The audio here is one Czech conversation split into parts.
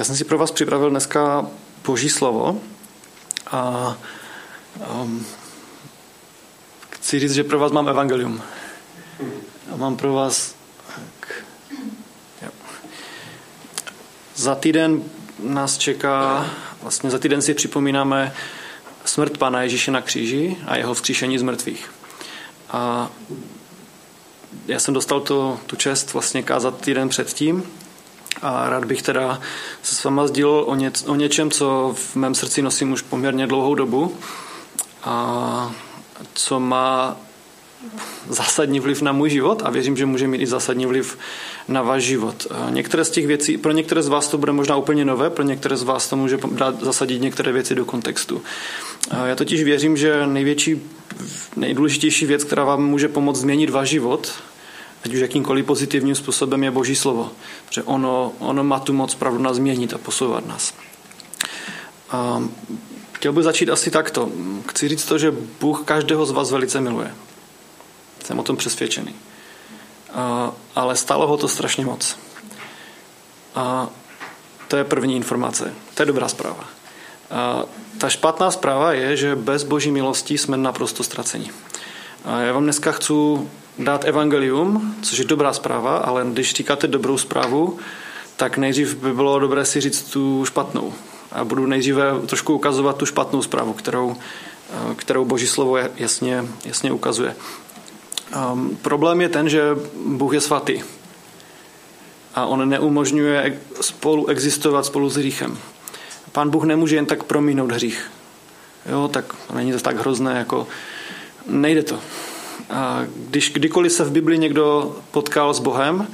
Já jsem si pro vás připravil dneska Boží slovo a um, chci říct, že pro vás mám evangelium. A mám pro vás... Tak. Za týden nás čeká, vlastně za týden si připomínáme smrt Pana Ježíše na kříži a jeho vzkříšení z mrtvých. A já jsem dostal to, tu čest vlastně kázat týden předtím a rád bych teda se s váma sdílel o, ně, o něčem, co v mém srdci nosím už poměrně dlouhou dobu a co má zásadní vliv na můj život a věřím, že může mít i zásadní vliv na váš život. Některé z těch věcí, pro některé z vás to bude možná úplně nové, pro některé z vás to může dát, zasadit některé věci do kontextu. Já totiž věřím, že největší, nejdůležitější věc, která vám může pomoct změnit váš život, ať už jakýmkoliv pozitivním způsobem, je Boží slovo. Protože ono, ono má tu moc pravdu nás změnit a posouvat nás. A chtěl bych začít asi takto. Chci říct to, že Bůh každého z vás velice miluje. Jsem o tom přesvědčený. A, ale stálo ho to strašně moc. A to je první informace. To je dobrá zpráva. A ta špatná zpráva je, že bez boží milosti jsme naprosto ztraceni. A já vám dneska chci dát evangelium, což je dobrá zpráva, ale když říkáte dobrou zprávu, tak nejdřív by bylo dobré si říct tu špatnou. A budu nejdříve trošku ukazovat tu špatnou zprávu, kterou, kterou Boží slovo jasně, jasně ukazuje. Um, problém je ten, že Bůh je svatý a on neumožňuje spolu existovat spolu s hříchem. Pán Bůh nemůže jen tak promínout hřích. Jo, tak není to tak hrozné, jako nejde to. Když kdykoliv se v Bibli někdo potkal s Bohem,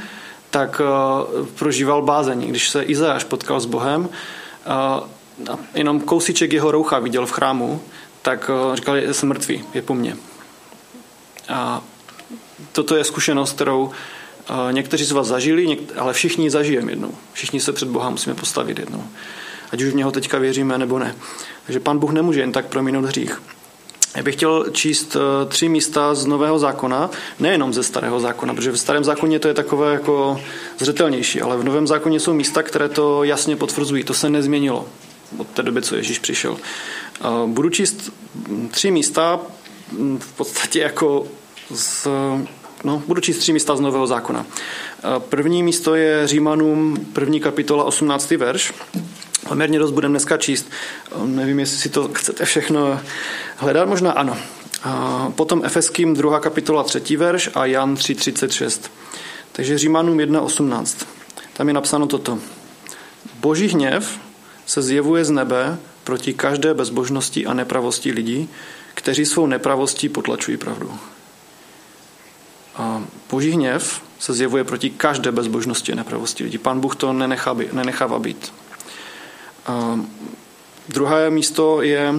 tak uh, prožíval bázeň. Když se Izajáš potkal s Bohem, a jenom kousíček jeho roucha viděl v chrámu, tak uh, říkal, že jsem mrtvý, je po mně. A toto je zkušenost, kterou někteří z vás zažili, ale všichni ji zažijeme jednou. Všichni se před Boha musíme postavit jednou. Ať už v něho teďka věříme nebo ne. Takže pan Bůh nemůže jen tak prominout hřích. Já bych chtěl číst e, tři místa z Nového zákona, nejenom ze Starého zákona, protože v Starém zákoně to je takové jako zřetelnější, ale v Novém zákoně jsou místa, které to jasně potvrzují. To se nezměnilo od té doby, co Ježíš přišel. E, budu číst tři místa, v podstatě jako z, no, budu číst tři místa z Nového zákona. První místo je Římanům, první kapitola, 18. verš. Poměrně dost budeme dneska číst. Nevím, jestli si to chcete všechno hledat, možná ano. Potom Efeským, druhá kapitola, třetí verš a Jan 3.36. Takže Římanům 1.18. Tam je napsáno toto. Boží hněv se zjevuje z nebe proti každé bezbožnosti a nepravosti lidí, kteří svou nepravostí potlačují pravdu. A boží hněv se zjevuje proti každé bezbožnosti a nepravosti lidí. Pán Bůh to nenechá, nenechává být. A druhé místo je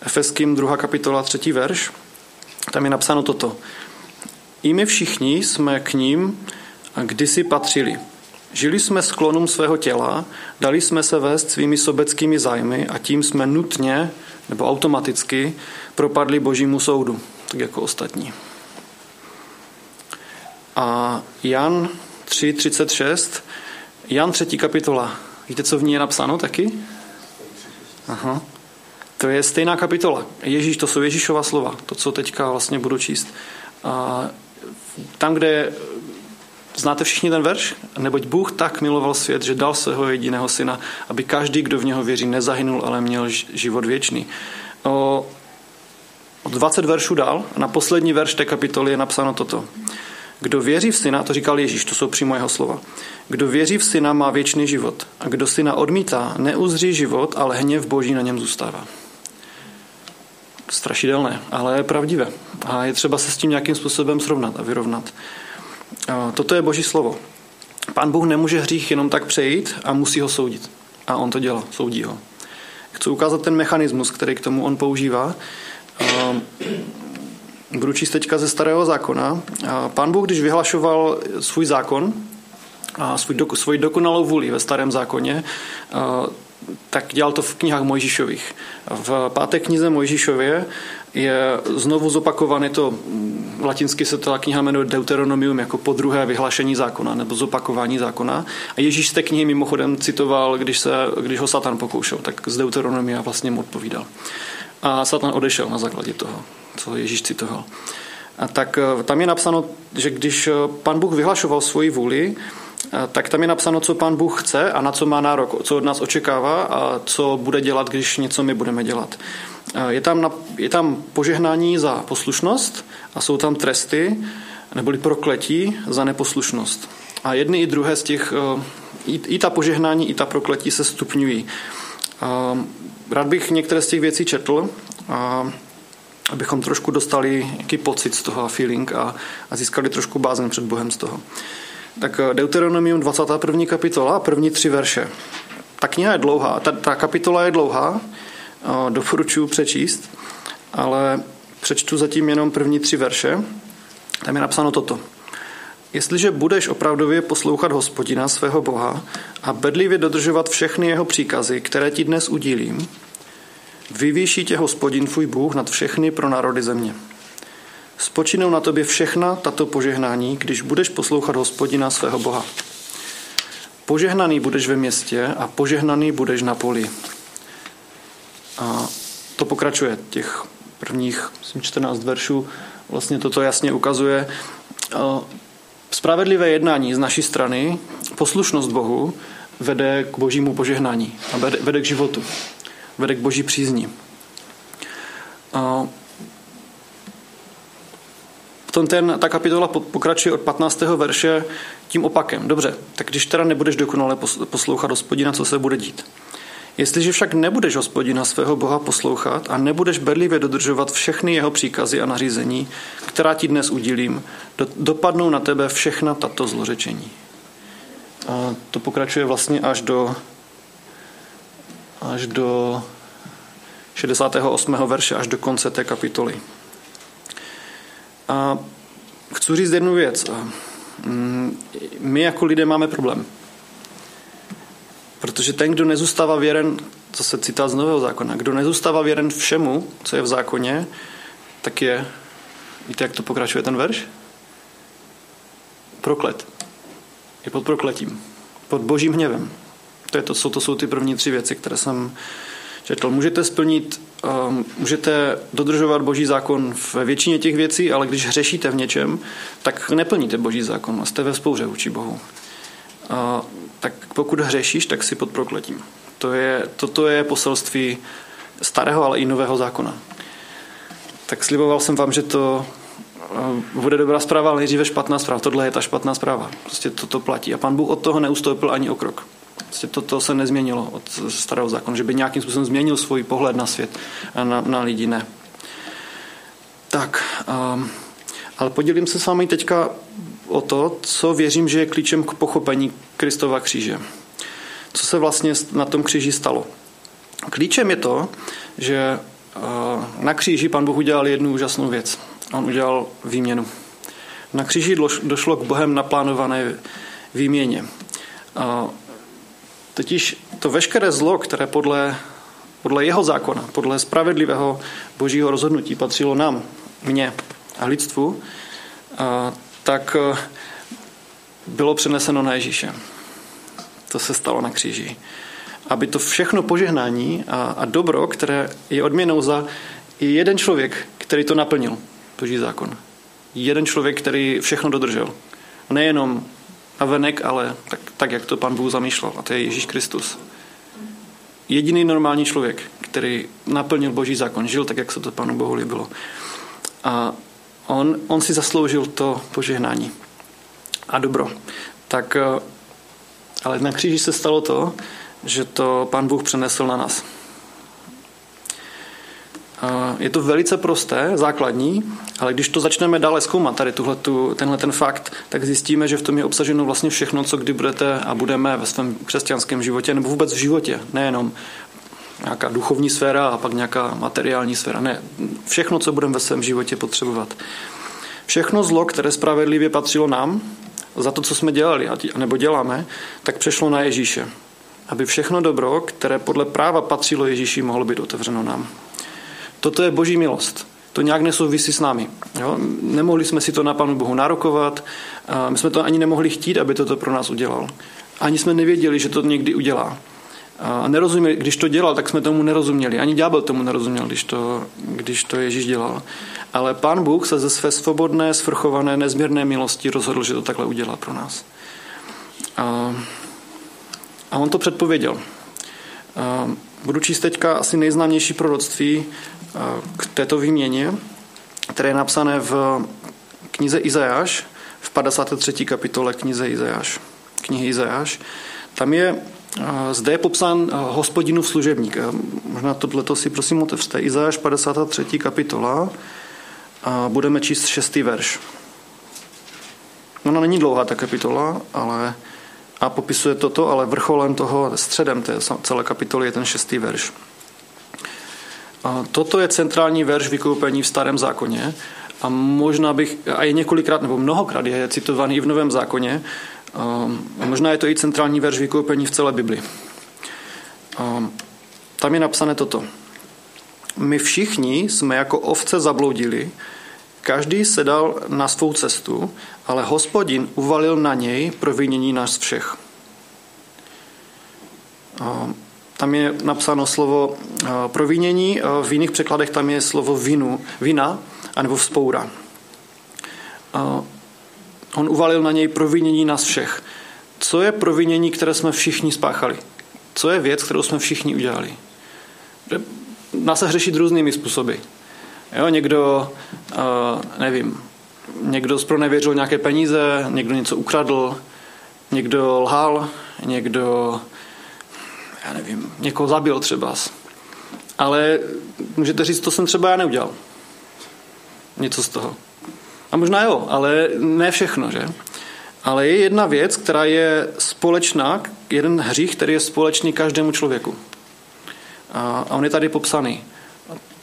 Efeským 2. kapitola 3. verš. Tam je napsáno toto. I my všichni jsme k ním kdysi patřili. Žili jsme sklonům svého těla, dali jsme se vést svými sobeckými zájmy a tím jsme nutně nebo automaticky propadli božímu soudu, tak jako ostatní. A Jan 3.36, Jan 3. kapitola. Víte, co v ní je napsáno taky? Aha. To je stejná kapitola. Ježíš, to jsou Ježíšova slova, to, co teďka vlastně budu číst. A tam, kde Znáte všichni ten verš? Neboť Bůh tak miloval svět, že dal svého jediného syna, aby každý, kdo v něho věří, nezahynul, ale měl život věčný. O, 20 veršů dál, na poslední verš té kapitoly je napsáno toto. Kdo věří v syna, to říkal Ježíš, to jsou přímo jeho slova. Kdo věří v syna, má věčný život. A kdo syna odmítá, neuzří život, ale hněv boží na něm zůstává. Strašidelné, ale je pravdivé. A je třeba se s tím nějakým způsobem srovnat a vyrovnat. Toto je boží slovo. Pán Bůh nemůže hřích jenom tak přejít a musí ho soudit. A on to dělá, soudí ho. Chci ukázat ten mechanismus, který k tomu on používá. Budu číst teďka ze starého zákona. Pán Bůh, když vyhlašoval svůj zákon, a svůj, svoji dokonalou vůli ve starém zákoně, tak dělal to v knihách Mojžíšových. V páté knize Mojžíšově je znovu zopakovaný to, latinsky se ta kniha jmenuje Deuteronomium jako po druhé vyhlášení zákona nebo zopakování zákona. A Ježíš z té knihy mimochodem citoval, když, se, když ho Satan pokoušel, tak z Deuteronomia vlastně mu odpovídal. A Satan odešel na základě toho, co Ježíš citoval. A tak eh, tam je napsáno, že když eh, pan Bůh vyhlašoval svoji vůli, eh, tak tam je napsáno, co pan Bůh chce a na co má nárok, co od nás očekává a co bude dělat, když něco my budeme dělat. Je tam, je tam požehnání za poslušnost a jsou tam tresty neboli prokletí za neposlušnost. A jedny i druhé z těch, i, i ta požehnání, i ta prokletí se stupňují. Rád bych některé z těch věcí četl, a abychom trošku dostali jaký pocit z toho a feeling a, a získali trošku bázen před Bohem z toho. Tak Deuteronomium 21. kapitola, první tři verše. Ta kniha je dlouhá, ta, ta kapitola je dlouhá, doporučuji přečíst, ale přečtu zatím jenom první tři verše. Tam je napsáno toto. Jestliže budeš opravdově poslouchat hospodina svého Boha a bedlivě dodržovat všechny jeho příkazy, které ti dnes udílím, vyvýší tě hospodin tvůj Bůh nad všechny pro národy země. Spočinou na tobě všechna tato požehnání, když budeš poslouchat hospodina svého Boha. Požehnaný budeš ve městě a požehnaný budeš na poli. A to pokračuje těch prvních myslím, 14 veršů. Vlastně toto jasně ukazuje. Spravedlivé jednání z naší strany, poslušnost Bohu, vede k božímu požehnání a vede, vede k životu. Vede k boží přízni. Potom ten, ta kapitola pokračuje od 15. verše tím opakem. Dobře, tak když teda nebudeš dokonale poslouchat hospodina, co se bude dít? Jestliže však nebudeš hospodina svého Boha poslouchat a nebudeš bedlivě dodržovat všechny jeho příkazy a nařízení, která ti dnes udílím, dopadnou na tebe všechna tato zlořečení. A to pokračuje vlastně až do, až do 68. verše, až do konce té kapitoly. A chci říct jednu věc. Mm, my jako lidé máme problém. Protože ten, kdo nezůstává věren, to se citá z Nového zákona, kdo nezůstává věren všemu, co je v zákoně, tak je, víte, jak to pokračuje ten verš? Proklet. Je pod prokletím. Pod božím hněvem. To, je to, jsou, to jsou ty první tři věci, které jsem četl. Můžete splnit, můžete dodržovat boží zákon ve většině těch věcí, ale když hřešíte v něčem, tak neplníte boží zákon a jste ve spouře vůči Bohu. A tak pokud hřešíš, tak si pod prokletím. To je, toto je poselství starého, ale i nového zákona. Tak sliboval jsem vám, že to eh, bude dobrá zpráva, ale nejdříve špatná zpráva. Tohle je ta špatná zpráva. Prostě toto platí. A pan Bůh od toho neustoupil ani o krok. Prostě toto se nezměnilo od starého zákona, že by nějakým způsobem změnil svůj pohled na svět a na, na lidi ne. Tak, um, ale podělím se s vámi teďka o to, co věřím, že je klíčem k pochopení Kristova kříže. Co se vlastně na tom kříži stalo? Klíčem je to, že eh, na kříži pan Bůh udělal jednu úžasnou věc. On udělal výměnu. Na kříži došlo k Bohem naplánované výměně. Totiž to veškeré zlo, které podle, podle jeho zákona, podle spravedlivého božího rozhodnutí patřilo nám, mně a lidstvu, tak eh, bylo přeneseno na Ježíše. To se stalo na kříži. Aby to všechno požehnání a, a dobro, které je odměnou za jeden člověk, který to naplnil, boží zákon. Jeden člověk, který všechno dodržel. Nejenom na venek, ale tak, tak, jak to pan Bůh zamýšlel. A to je Ježíš Kristus. Jediný normální člověk, který naplnil boží zákon, žil tak, jak se to panu Bohu líbilo. A on, on si zasloužil to požehnání a dobro. Tak, eh, ale na kříži se stalo to, že to pán Bůh přenesl na nás. Je to velice prosté, základní, ale když to začneme dále zkoumat, tady tuhletu, tenhle ten fakt, tak zjistíme, že v tom je obsaženo vlastně všechno, co kdy budete a budeme ve svém křesťanském životě, nebo vůbec v životě, nejenom nějaká duchovní sféra a pak nějaká materiální sféra. Ne, všechno, co budeme ve svém životě potřebovat. Všechno zlo, které spravedlivě patřilo nám, za to, co jsme dělali, nebo děláme, tak přešlo na Ježíše. Aby všechno dobro, které podle práva patřilo Ježíši, mohlo být otevřeno nám. Toto je boží milost. to nějak nesouvisí s námi. Jo? Nemohli jsme si to na Pánu Bohu narokovat, my jsme to ani nemohli chtít, aby to pro nás udělal. Ani jsme nevěděli, že to někdy udělá. A nerozuměli, když to dělal, tak jsme tomu nerozuměli. Ani ďábel tomu nerozuměl, když to, když to Ježíš dělal. Ale pán Bůh se ze své svobodné, svrchované, nezměrné milosti rozhodl, že to takhle udělá pro nás. A, a on to předpověděl. A budu číst teďka asi nejznámější proroctví k této výměně, které je napsané v knize Izajáš, v 53. kapitole knize Izajáš, knihy Izajáš. Tam je zde je popsán hospodinův služebník. Možná tohleto si prosím otevřte. Izajáš 53. kapitola a budeme číst šestý verš. Ona není dlouhá ta kapitola, ale a popisuje toto, ale vrcholem toho, středem té celé kapitoly je ten šestý verš. Toto je centrální verš vykoupení v starém zákoně a možná bych, a je několikrát nebo mnohokrát je citovaný i v novém zákoně, a možná je to i centrální verš vykoupení v celé Bibli. A tam je napsané toto. My všichni jsme jako ovce zabloudili, každý se dal na svou cestu, ale hospodin uvalil na něj provinění nás všech. A tam je napsáno slovo provinění, v jiných překladech tam je slovo vinu, vina, anebo vzpoura. On uvalil na něj provinění nás všech. Co je provinění, které jsme všichni spáchali? Co je věc, kterou jsme všichni udělali? Dá se hřešit různými způsoby. Jo, někdo, nevím, někdo zpronevěřil nějaké peníze, někdo něco ukradl, někdo lhal, někdo, já nevím, někoho zabil třeba. Ale můžete říct, to jsem třeba já neudělal. Něco z toho. A možná jo, ale ne všechno, že? Ale je jedna věc, která je společná, jeden hřích, který je společný každému člověku. A on je tady popsaný.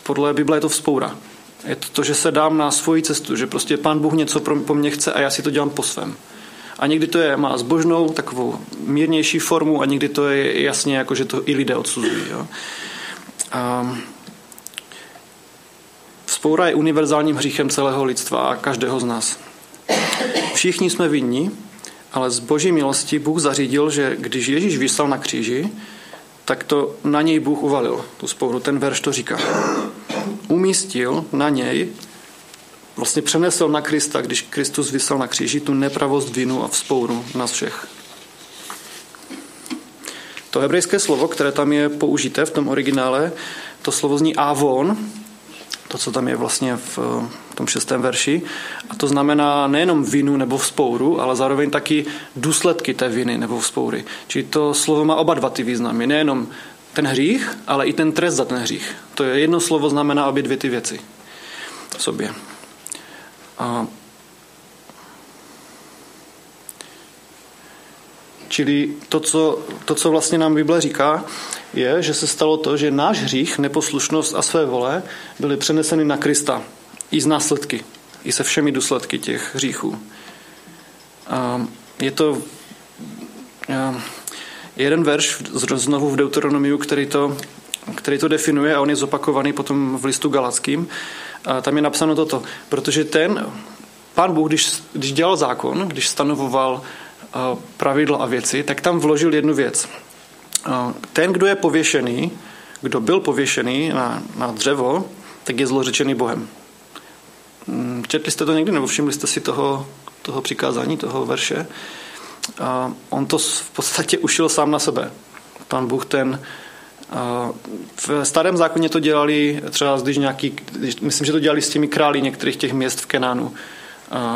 Podle Bible je to vzpoura. Je to to, že se dám na svoji cestu, že prostě pán Bůh něco po mně chce a já si to dělám po svém. A někdy to je, má zbožnou, takovou mírnější formu a někdy to je jasně, jako že to i lidé odsuzují. Jo. A Vzpoura je univerzálním hříchem celého lidstva a každého z nás. Všichni jsme vinní, ale z boží milosti Bůh zařídil, že když Ježíš vyslal na kříži, tak to na něj Bůh uvalil, tu spouru. Ten verš to říká. Umístil na něj, vlastně přenesl na Krista, když Kristus vyslal na kříži, tu nepravost, vinu a vzpouru nás všech. To hebrejské slovo, které tam je použité v tom originále, to slovo zní avon, to, co tam je vlastně v tom šestém verši. A to znamená nejenom vinu nebo vzpouru, ale zároveň taky důsledky té viny nebo vzpoury. Čili to slovo má oba dva ty významy. Nejenom ten hřích, ale i ten trest za ten hřích. To je jedno slovo znamená obě dvě ty věci v sobě. A Čili to co, to, co vlastně nám Bible říká, je, že se stalo to, že náš hřích, neposlušnost a své vole byly přeneseny na Krista. I z následky, i se všemi důsledky těch hříchů. A je to jeden verš znovu v Deuteronomiu, který to, který to definuje a on je zopakovaný potom v listu Galackým. A tam je napsáno toto, protože ten, pán Bůh, když, když dělal zákon, když stanovoval pravidla a věci, tak tam vložil jednu věc. Ten, kdo je pověšený, kdo byl pověšený na, na dřevo, tak je zlořečený Bohem. Mm, četli jste to někdy, nebo všimli jste si toho, toho přikázání, toho verše? A on to v podstatě ušil sám na sebe. Pan Bůh ten v starém zákoně to dělali třeba, když nějaký, myslím, že to dělali s těmi králi některých těch měst v Kenánu,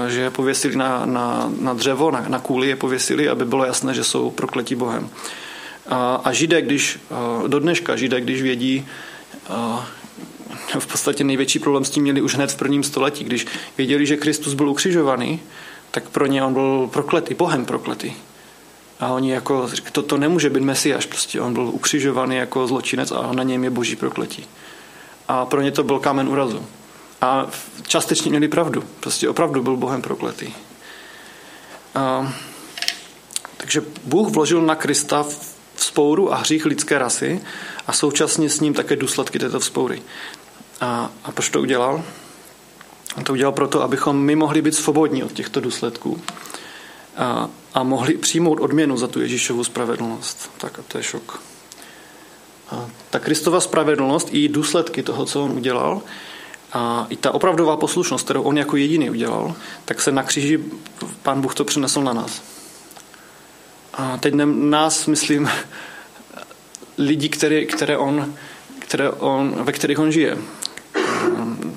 že je pověsili na, na, na dřevo, na, na kůli je pověsili, aby bylo jasné, že jsou prokletí Bohem. A, a židé, když, do dneška židé, když vědí, v podstatě největší problém s tím měli už hned v prvním století, když věděli, že Kristus byl ukřižovaný, tak pro ně on byl prokletý, Bohem prokletý. A oni jako, to, to nemůže být Mesiáš, prostě on byl ukřižovaný jako zločinec a na něm je boží prokletí. A pro ně to byl kámen urazu. A částečně měli pravdu. Prostě opravdu byl Bohem prokletý. A, takže Bůh vložil na Krista vzpouru a hřích lidské rasy a současně s ním také důsledky této vzpoury. A, a proč to udělal? On to udělal proto, abychom my mohli být svobodní od těchto důsledků a, a mohli přijmout odměnu za tu Ježíšovu spravedlnost. Tak a to je šok. A ta Kristova spravedlnost i důsledky toho, co on udělal, a i ta opravdová poslušnost, kterou on jako jediný udělal, tak se na kříži pán Bůh to přinesl na nás. A teď nás, myslím, lidí, které, které on, které on, ve kterých on žije.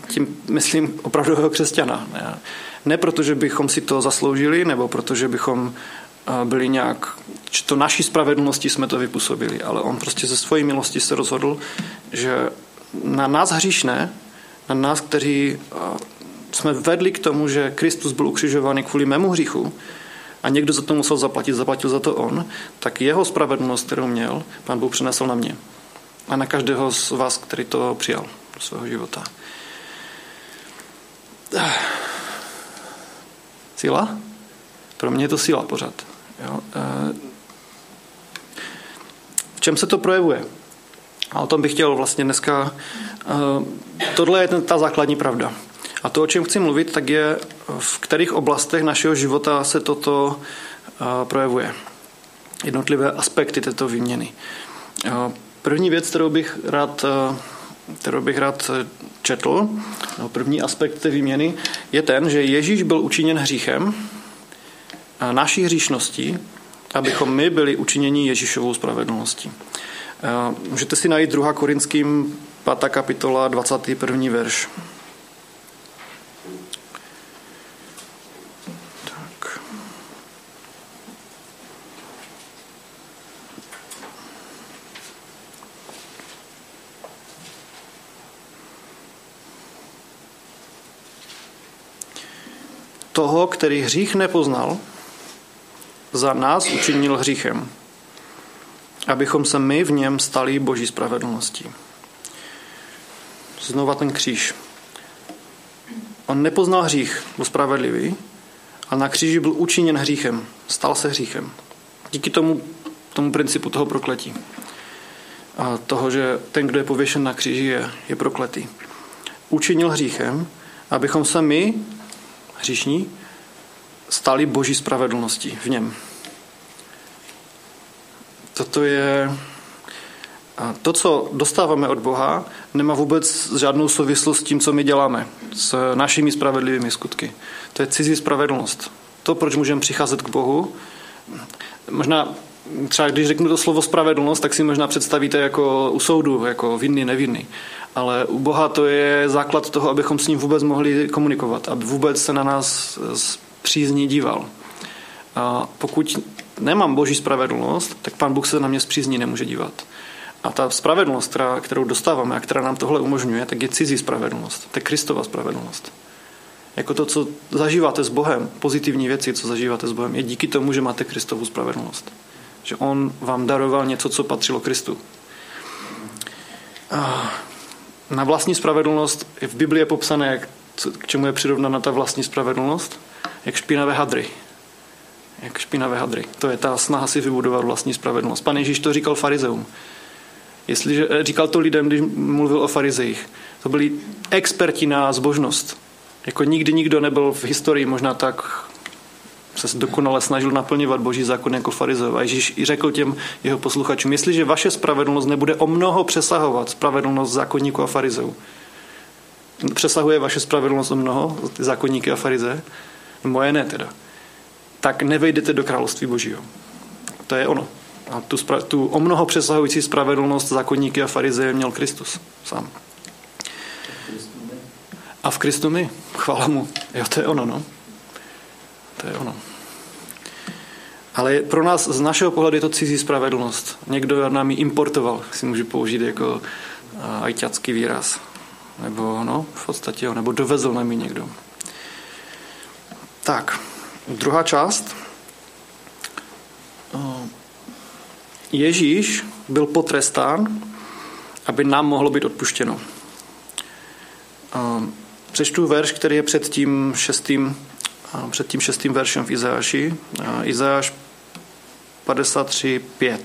Tím myslím opravdového křesťana. Ne, ne proto, že bychom si to zasloužili, nebo protože bychom byli nějak, že to naší spravedlnosti jsme to vypůsobili, ale on prostě ze svojí milosti se rozhodl, že na nás hříšné, na nás, kteří jsme vedli k tomu, že Kristus byl ukřižovaný kvůli mému hříchu a někdo za to musel zaplatit, zaplatil za to on, tak jeho spravedlnost, kterou měl, pán Bůh přinesl na mě. A na každého z vás, který to přijal do svého života. Síla? Pro mě je to síla pořád. Jo? E, v čem se to projevuje? A o tom bych chtěl vlastně dneska. E, tohle je ta základní pravda. A to, o čem chci mluvit, tak je, v kterých oblastech našeho života se toto e, projevuje. Jednotlivé aspekty této výměny. První věc, kterou bych rád, kterou bych rád četl, no, první aspekt té výměny, je ten, že Ježíš byl učiněn hříchem, naší hříšností, abychom my byli učiněni Ježíšovou spravedlností. Můžete si najít 2. Korinským 5. kapitola 21. verš. Toho, který hřích nepoznal, za nás učinil hříchem, abychom se my v něm stali boží spravedlností. Znova ten kříž. On nepoznal hřích, byl spravedlivý, a na kříži byl učiněn hříchem, stal se hříchem. Díky tomu, tomu principu toho prokletí. A toho, že ten, kdo je pověšen na kříži, je, je prokletý. Učinil hříchem, abychom se my, hříšní, stali boží spravedlností v něm. Toto je to, co dostáváme od Boha, nemá vůbec žádnou souvislost s tím, co my děláme, s našimi spravedlivými skutky. To je cizí spravedlnost. To, proč můžeme přicházet k Bohu, možná třeba když řeknu to slovo spravedlnost, tak si možná představíte jako u soudu, jako vinný, nevinný. Ale u Boha to je základ toho, abychom s ním vůbec mohli komunikovat, aby vůbec se na nás přízní díval. A pokud nemám boží spravedlnost, tak pán Bůh se na mě z přízní nemůže dívat. A ta spravedlnost, kterou dostáváme a která nám tohle umožňuje, tak je cizí spravedlnost. To je Kristova spravedlnost. Jako to, co zažíváte s Bohem, pozitivní věci, co zažíváte s Bohem, je díky tomu, že máte Kristovu spravedlnost. Že On vám daroval něco, co patřilo Kristu. Na vlastní spravedlnost v Biblii je popsané, jak, k čemu je přirovnána ta vlastní spravedlnost jak špinavé hadry. Jak špinavé hadry. To je ta snaha si vybudovat vlastní spravedlnost. Pan Ježíš to říkal farizeum. Jestliže, eh, říkal to lidem, když mluvil o farizejích. To byli experti na zbožnost. Jako nikdy nikdo nebyl v historii možná tak se dokonale snažil naplňovat boží zákon jako farizeu. A Ježíš i řekl těm jeho posluchačům, jestliže vaše spravedlnost nebude o mnoho přesahovat spravedlnost zákonníků a farizeu, přesahuje vaše spravedlnost o mnoho, zákonníky a farize, moje ne teda, tak nevejdete do království božího. To je ono. A tu, spra- tu o mnoho přesahující spravedlnost zákonníky a farizeje měl Kristus sám. A v Kristu my. Chvála mu. Jo, to je ono, no. To je ono. Ale pro nás, z našeho pohledu, je to cizí spravedlnost. Někdo nám ji importoval, si můžu použít jako ajťacký výraz. Nebo, no, v podstatě, nebo dovezl nám ji někdo. Tak, druhá část. Ježíš byl potrestán, aby nám mohlo být odpuštěno. Přečtu verš, který je před tím šestým, před tím šestým veršem v Izajáši. Izajáš 53.5.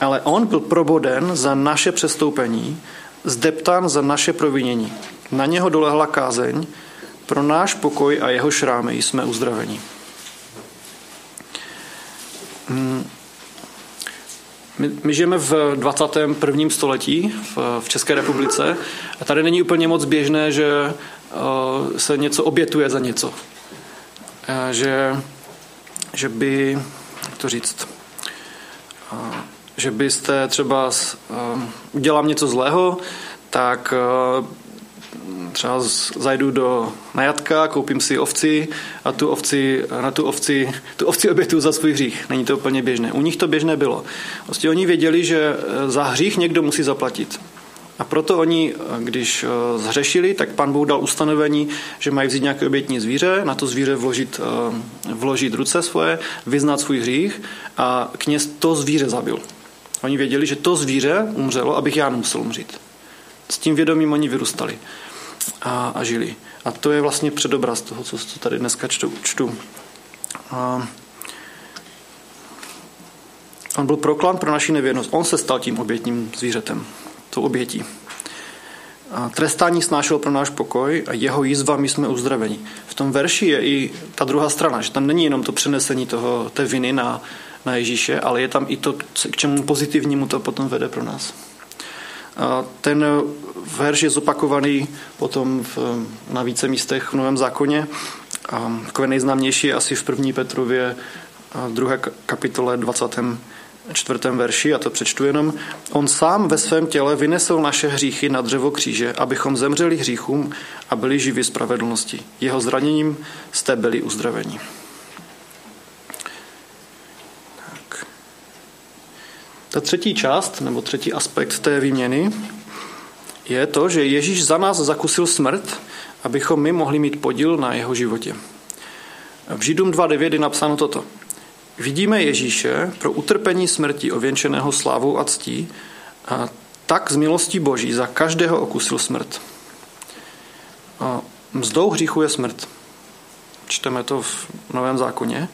Ale on byl proboden za naše přestoupení zdeptán za naše provinění. Na něho dolehla kázeň, pro náš pokoj a jeho šrámy jsme uzdraveni. Hmm. My, my žijeme v 21. století v, v České republice a tady není úplně moc běžné, že uh, se něco obětuje za něco. Uh, že, že by, jak to říct, uh, že byste třeba udělal něco zlého, tak třeba zajdu do najatka, koupím si ovci a tu ovci, na tu ovci, tu ovci obětu za svůj hřích. Není to úplně běžné. U nich to běžné bylo. Prostě oni věděli, že eh, za hřích někdo musí zaplatit. A proto oni, eh, když eh, zhřešili, tak pan Bůh dal ustanovení, že mají vzít nějaké obětní zvíře, na to zvíře vložit, vložit ruce svoje, vyznat svůj hřích a kněz to zvíře zabil. Oni věděli, že to zvíře umřelo, abych já nemusel umřít. S tím vědomím oni vyrůstali a, a žili. A to je vlastně předobraz toho, co, co tady dneska čtu. čtu. A, on byl proklán pro naši nevěrnost. On se stal tím obětním zvířetem, tou obětí. A trestání snášel pro náš pokoj a jeho jízvami jsme uzdraveni. V tom verši je i ta druhá strana, že tam není jenom to přenesení toho, té viny na, na Ježíše, ale je tam i to, k čemu pozitivnímu to potom vede pro nás. Ten verš je zopakovaný potom v, na více místech v Novém zákoně. Takové nejznámější je asi v 1. Petrově v druhé kapitole 24. verši, a to přečtu jenom. On sám ve svém těle vynesl naše hříchy na dřevo kříže, abychom zemřeli hříchům a byli živi spravedlnosti. Jeho zraněním jste byli uzdraveni. Ta třetí část, nebo třetí aspekt té výměny, je to, že Ježíš za nás zakusil smrt, abychom my mohli mít podíl na jeho životě. V Židům 2.9 je napsáno toto. Vidíme Ježíše pro utrpení smrti ověnčeného slávou a ctí, a tak z milostí Boží za každého okusil smrt. A mzdou hříchu je smrt. Čteme to v Novém zákoně.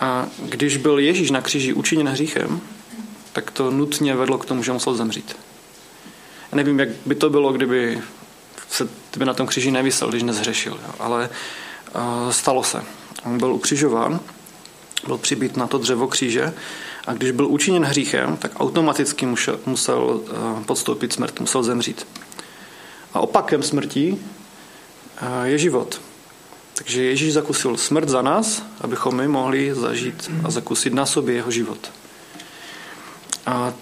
A když byl Ježíš na kříži učiněn hříchem, tak to nutně vedlo k tomu, že musel zemřít. Já nevím, jak by to bylo, kdyby se kdyby na tom kříži nevysel, když nezhřešil, jo. ale uh, stalo se. On byl ukřižován, byl přibít na to dřevo kříže a když byl učiněn hříchem, tak automaticky musel, musel uh, podstoupit smrt, musel zemřít. A opakem smrti uh, je život. Takže Ježíš zakusil smrt za nás, abychom my mohli zažít a zakusit na sobě jeho život. A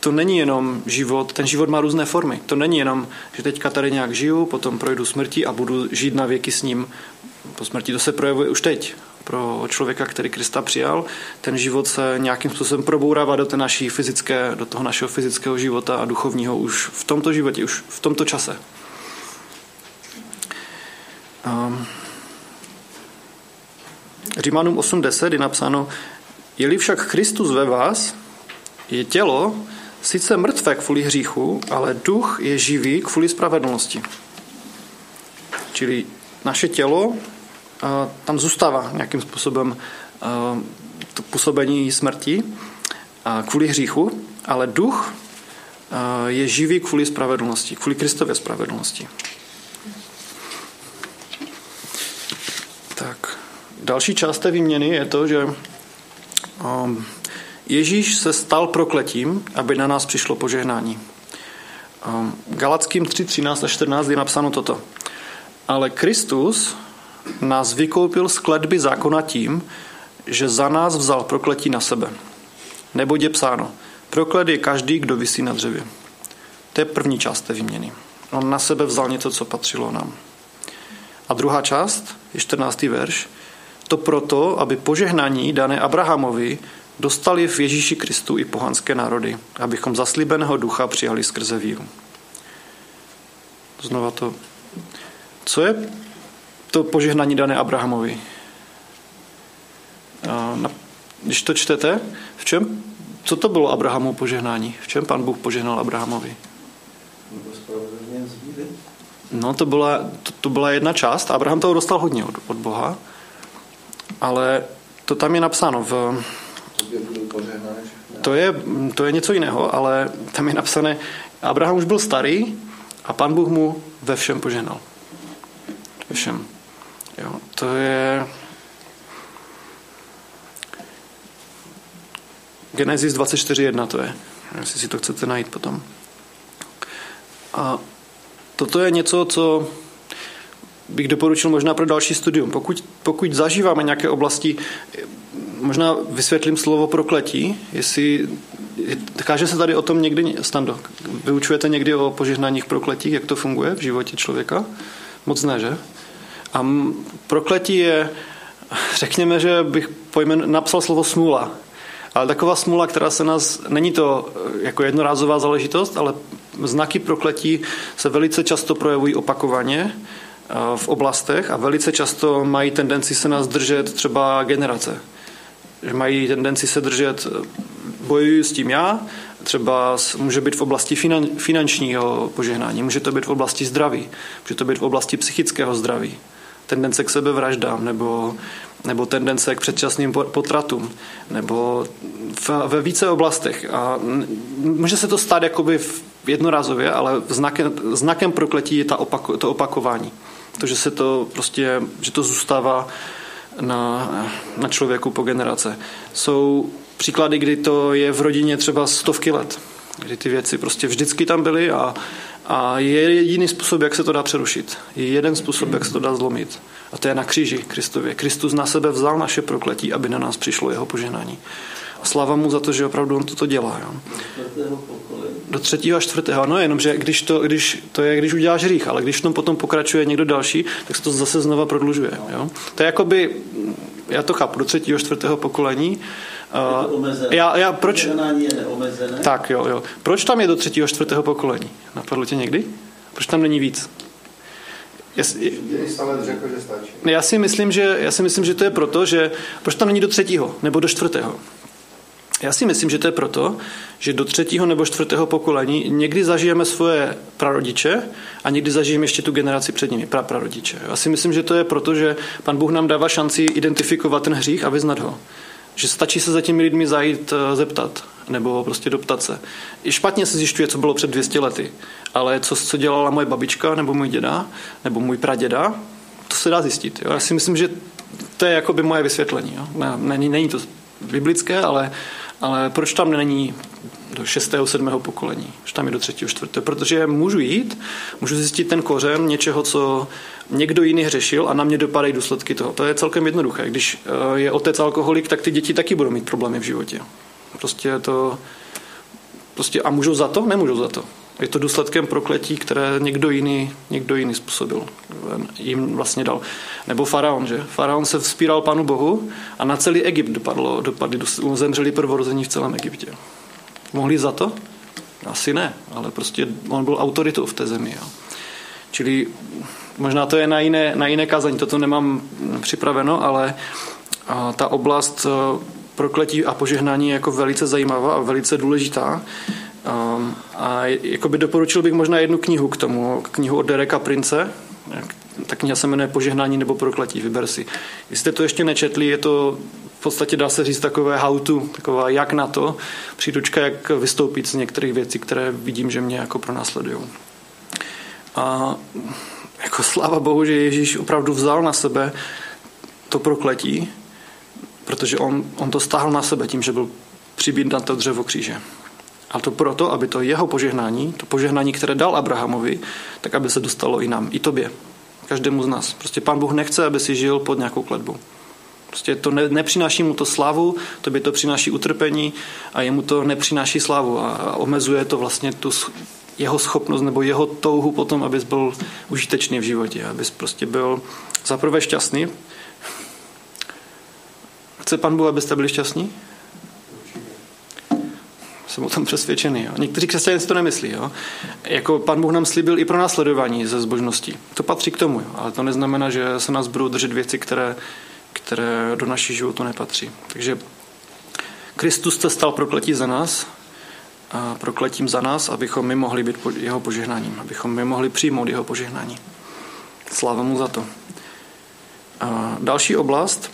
to není jenom život, ten život má různé formy. To není jenom, že teďka tady nějak žiju, potom projdu smrti a budu žít na věky s ním po smrti. To se projevuje už teď. Pro člověka, který Krista přijal, ten život se nějakým způsobem probourává do, té naší fyzické, do toho našeho fyzického života a duchovního už v tomto životě, už v tomto čase. Um, Římanům 8.10 je napsáno, je-li však Kristus ve vás, je tělo sice mrtvé kvůli hříchu, ale duch je živý kvůli spravedlnosti. Čili naše tělo tam zůstává nějakým způsobem to působení smrti kvůli hříchu, ale duch je živý kvůli spravedlnosti, kvůli Kristově spravedlnosti. Tak, další část té výměny je to, že Ježíš se stal prokletím, aby na nás přišlo požehnání. Ehm, Galackým 3, 13 a 14 je napsáno toto. Ale Kristus nás vykoupil z kletby zákona tím, že za nás vzal prokletí na sebe. Nebo je psáno, proklet je každý, kdo visí na dřevě. To je první část té výměny. On na sebe vzal něco, co patřilo nám. A druhá část, je 14. verš, to proto, aby požehnání dané Abrahamovi dostali v Ježíši Kristu i pohanské národy, abychom zaslíbeného ducha přijali skrze víru. Znova to. Co je to požehnání dané Abrahamovi? Když to čtete, v čem, co to bylo Abrahamu požehnání? V čem pan Bůh požehnal Abrahamovi? No, to byla, to, to byla jedna část. Abraham toho dostal hodně od, od Boha, ale to tam je napsáno v to je, to je něco jiného, ale tam je napsané, Abraham už byl starý a pan Bůh mu ve všem poženal. Ve všem. Jo, to je Genesis 24.1 to je, jestli si to chcete najít potom. A toto je něco, co bych doporučil možná pro další studium. Pokud, pokud zažíváme nějaké oblasti, možná vysvětlím slovo prokletí, jestli káže se tady o tom někdy, Stando, vyučujete někdy o požehnáních prokletích, jak to funguje v životě člověka? Moc ne, že? A prokletí je, řekněme, že bych pojmen, napsal slovo smůla. Ale taková smůla, která se nás, není to eh, jako jednorázová záležitost, ale znaky prokletí se velice často projevují opakovaně eh, v oblastech a velice často mají tendenci se nás držet třeba generace. Že mají tendenci se držet, eh, bojuji s tím já, třeba může být v oblasti finan, finančního požehnání, může to být v oblasti zdraví, může to být v oblasti psychického zdraví, tendence k sebevraždám nebo nebo tendence k předčasným potratům, nebo v, ve více oblastech. A může se to stát jakoby jednorázově, ale znakem, znakem prokletí je ta opako, to opakování. To, že se to prostě, že to zůstává na, na člověku po generace. Jsou příklady, kdy to je v rodině třeba stovky let, kdy ty věci prostě vždycky tam byly a, a je jediný způsob, jak se to dá přerušit. Je jeden způsob, jak se to dá zlomit. A to je na kříži Kristově. Kristus na sebe vzal naše prokletí, aby na nás přišlo jeho požehnání. A sláva mu za to, že opravdu on toto dělá. Jo. Do třetího a čtvrtého. No jenomže když to, když, to je, když uděláš hřích, ale když v tom potom pokračuje někdo další, tak se to zase znova prodlužuje. Jo. To je jakoby, já to chápu, do třetího, čtvrtého pokolení. Je já, já, proč? Je tak, jo, jo. Proč tam je do třetího, čtvrtého pokolení? Napadlo tě někdy? Proč tam není víc? Já si, myslím, že, já si myslím, že to je proto, že proč tam není do třetího nebo do čtvrtého. Já si myslím, že to je proto, že do třetího nebo čtvrtého pokolení někdy zažijeme svoje prarodiče a někdy zažijeme ještě tu generaci před nimi, pra prarodiče. Já si myslím, že to je proto, že pan Bůh nám dává šanci identifikovat ten hřích a vyznat ho. Že stačí se za těmi lidmi zajít eh, zeptat nebo prostě doptat se. I špatně se zjišťuje, co bylo před 200 lety, ale co, co dělala moje babička nebo můj děda nebo můj praděda, to se dá zjistit. Jo? Já si myslím, že to je jakoby moje vysvětlení. Jo? Není, není to biblické, ale, ale proč tam není do 6. 7. pokolení, že tam je do 3. 4. Protože můžu jít, můžu zjistit ten kořen něčeho, co někdo jiný hřešil a na mě dopadají důsledky toho. To je celkem jednoduché. Když eh, je otec alkoholik, tak ty děti taky budou mít problémy v životě. Prostě to... Prostě, a můžou za to? Nemůžou za to. Je to důsledkem prokletí, které někdo jiný, někdo jiný způsobil. Jim vlastně dal. Nebo faraon, že? Faraon se vzpíral panu Bohu a na celý Egypt dopadlo, dopadli, zemřeli prvorození v celém Egyptě. Mohli za to? Asi ne, ale prostě on byl autoritou v té zemi. Jo. Čili možná to je na jiné, na jiné kazání, toto nemám připraveno, ale ta oblast prokletí a požehnání je jako velice zajímavá a velice důležitá. Um, a jakoby doporučil bych možná jednu knihu k tomu, knihu od Dereka Prince. Ta kniha se jmenuje Požehnání nebo prokletí, vyber si. Jestli jste to ještě nečetli, je to v podstatě dá se říct takové how to, taková jak na to, příručka, jak vystoupit z některých věcí, které vidím, že mě jako pronásledují. A jako sláva Bohu, že Ježíš opravdu vzal na sebe to prokletí protože on, on to stáhl na sebe tím, že byl přibít na to dřevo kříže. A to proto, aby to jeho požehnání, to požehnání, které dal Abrahamovi, tak aby se dostalo i nám, i tobě, každému z nás. Prostě pán Bůh nechce, aby si žil pod nějakou kletbou. Prostě to ne, nepřináší mu to slávu, tobě to přináší utrpení a jemu to nepřináší slávu a, a omezuje to vlastně tu jeho schopnost nebo jeho touhu potom, abys byl užitečný v životě, abys prostě byl zaprvé šťastný, Chce pan Bůh, abyste byli šťastní? Jsem o tom přesvědčený. Jo. Někteří křesťané si to nemyslí. Jo. Jako pan Bůh nám slíbil i pro následování ze zbožností. To patří k tomu, jo. ale to neznamená, že se nás budou držet věci, které, které do naší životu nepatří. Takže Kristus se stal prokletí za nás, a prokletím za nás, abychom my mohli být jeho požehnáním, abychom my mohli přijmout jeho požehnání. Sláva mu za to. A další oblast,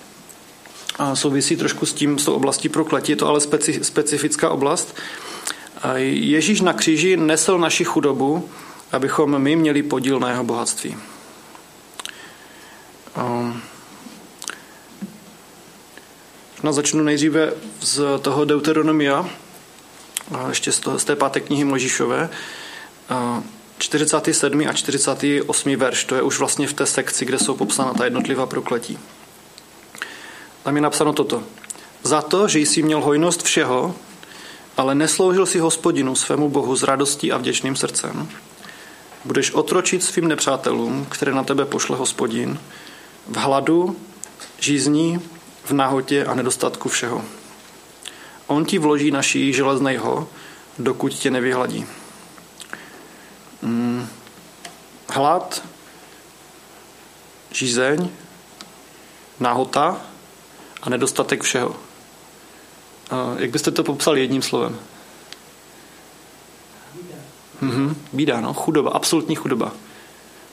a souvisí trošku s tím, s tou oblastí prokletí, je to ale speci, specifická oblast. Ježíš na kříži nesl naši chudobu, abychom my měli podíl na jeho bohatství. Um, no, začnu nejdříve z toho Deuteronomia, ještě z, toho, z té páté knihy Možíšové. 47. a 48. verš, to je už vlastně v té sekci, kde jsou popsána ta jednotlivá prokletí. Tam je napsáno toto. Za to, že jsi měl hojnost všeho, ale nesloužil si hospodinu svému bohu s radostí a vděčným srdcem, budeš otročit svým nepřátelům, které na tebe pošle hospodin, v hladu, žízní, v nahotě a nedostatku všeho. On ti vloží naší železného, dokud tě nevyhladí. Hmm. Hlad, žízeň, nahota a nedostatek všeho. A jak byste to popsal jedním slovem? Bída. Mhm, bída, no, chudoba, absolutní chudoba.